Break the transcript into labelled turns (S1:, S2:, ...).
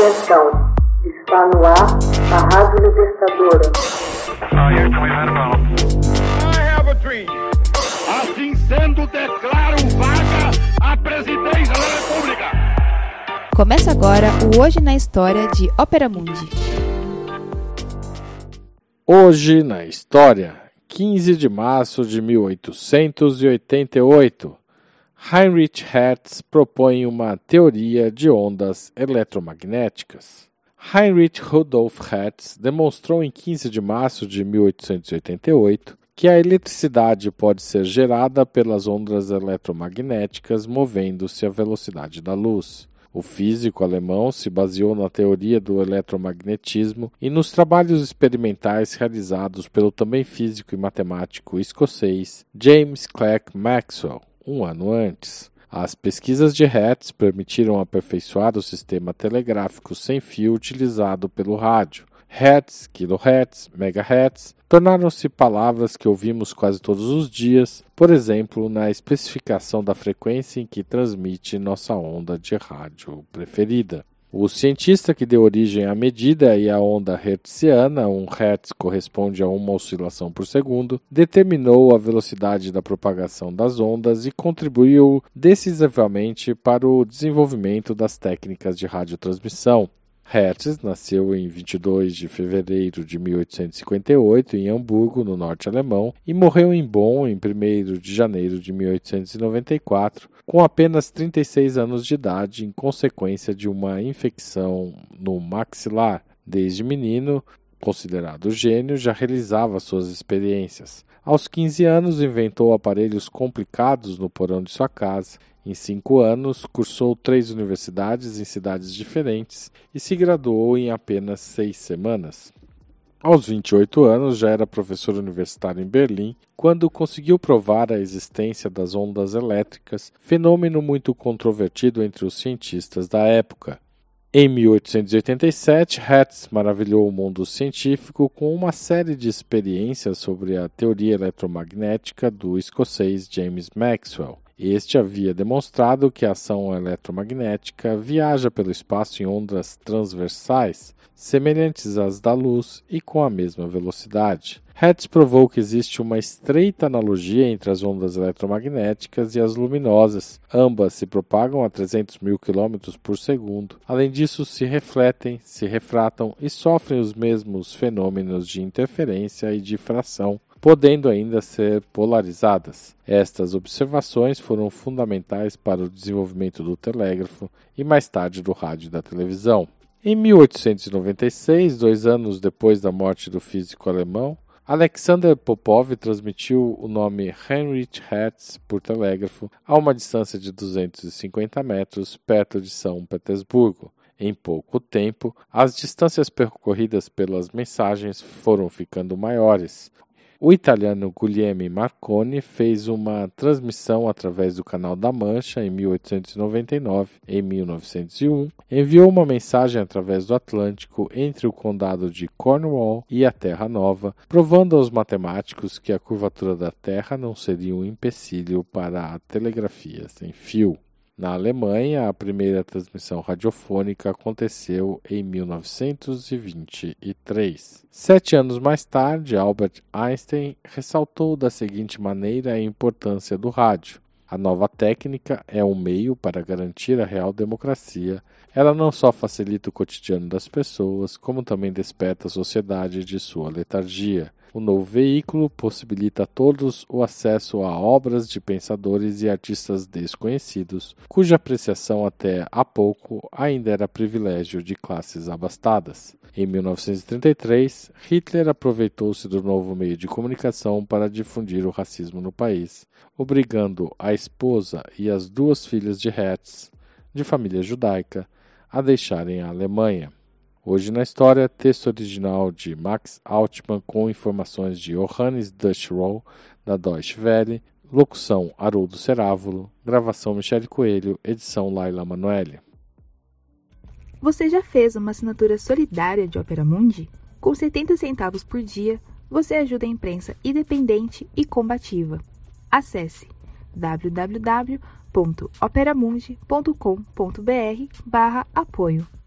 S1: Atenção, está no ar a Rádio Libertadora.
S2: Assim sendo, declaro vaga a presidência da República.
S3: Começa agora o Hoje na História de Ópera Mundi.
S4: Hoje na História, 15 de março de 1888. Heinrich Hertz propõe uma teoria de ondas eletromagnéticas. Heinrich Rudolf Hertz demonstrou em 15 de março de 1888 que a eletricidade pode ser gerada pelas ondas eletromagnéticas movendo-se à velocidade da luz. O físico alemão se baseou na teoria do eletromagnetismo e nos trabalhos experimentais realizados pelo também físico e matemático escocês James Clerk Maxwell um ano antes. As pesquisas de Hertz permitiram aperfeiçoar o sistema telegráfico sem fio utilizado pelo rádio. Hertz, kilohertz, megahertz tornaram-se palavras que ouvimos quase todos os dias, por exemplo, na especificação da frequência em que transmite nossa onda de rádio preferida. O cientista que deu origem à medida e à onda hertziana, um hertz corresponde a uma oscilação por segundo, determinou a velocidade da propagação das ondas e contribuiu decisivamente para o desenvolvimento das técnicas de radiotransmissão. Hertz nasceu em 22 de fevereiro de 1858 em Hamburgo, no norte alemão, e morreu em Bonn em 1 de janeiro de 1894, com apenas 36 anos de idade, em consequência de uma infecção no maxilar. Desde menino, considerado gênio, já realizava suas experiências. Aos 15 anos, inventou aparelhos complicados no porão de sua casa em cinco anos, cursou três universidades em cidades diferentes e se graduou em apenas seis semanas. Aos 28 anos, já era professor universitário em Berlim, quando conseguiu provar a existência das ondas elétricas, fenômeno muito controvertido entre os cientistas da época. Em 1887, Hertz maravilhou o mundo científico com uma série de experiências sobre a teoria eletromagnética do escocês James Maxwell. Este havia demonstrado que a ação eletromagnética viaja pelo espaço em ondas transversais, semelhantes às da luz e com a mesma velocidade. Hertz provou que existe uma estreita analogia entre as ondas eletromagnéticas e as luminosas. Ambas se propagam a 300 mil km por segundo. Além disso, se refletem, se refratam e sofrem os mesmos fenômenos de interferência e difração podendo ainda ser polarizadas. Estas observações foram fundamentais para o desenvolvimento do telégrafo e mais tarde do rádio e da televisão. Em 1896, dois anos depois da morte do físico alemão, Alexander Popov transmitiu o nome Heinrich Hertz por telégrafo a uma distância de 250 metros perto de São Petersburgo. Em pouco tempo, as distâncias percorridas pelas mensagens foram ficando maiores. O italiano Guglielmo Marconi fez uma transmissão através do Canal da Mancha em 1899. Em 1901, enviou uma mensagem através do Atlântico entre o condado de Cornwall e a Terra Nova, provando aos matemáticos que a curvatura da Terra não seria um empecilho para a telegrafia sem fio. Na Alemanha, a primeira transmissão radiofônica aconteceu em 1923. Sete anos mais tarde, Albert Einstein ressaltou da seguinte maneira a importância do rádio. A nova técnica é um meio para garantir a real democracia. Ela não só facilita o cotidiano das pessoas, como também desperta a sociedade de sua letargia. O novo veículo possibilita a todos o acesso a obras de pensadores e artistas desconhecidos, cuja apreciação até há pouco ainda era privilégio de classes abastadas. Em 1933, Hitler aproveitou-se do novo meio de comunicação para difundir o racismo no país, obrigando a esposa e as duas filhas de Hertz, de família judaica, a deixarem a Alemanha. Hoje na história, texto original de Max Altman com informações de Johannes Dushrow, da Deutsche Welle, locução Haroldo Cerávulo, gravação Michele Coelho, edição Laila Manoeli.
S3: Você já fez uma assinatura solidária de Opera Mundi? Com 70 centavos por dia, você ajuda a imprensa independente e combativa. Acesse www.operamundi.com.br/apoio.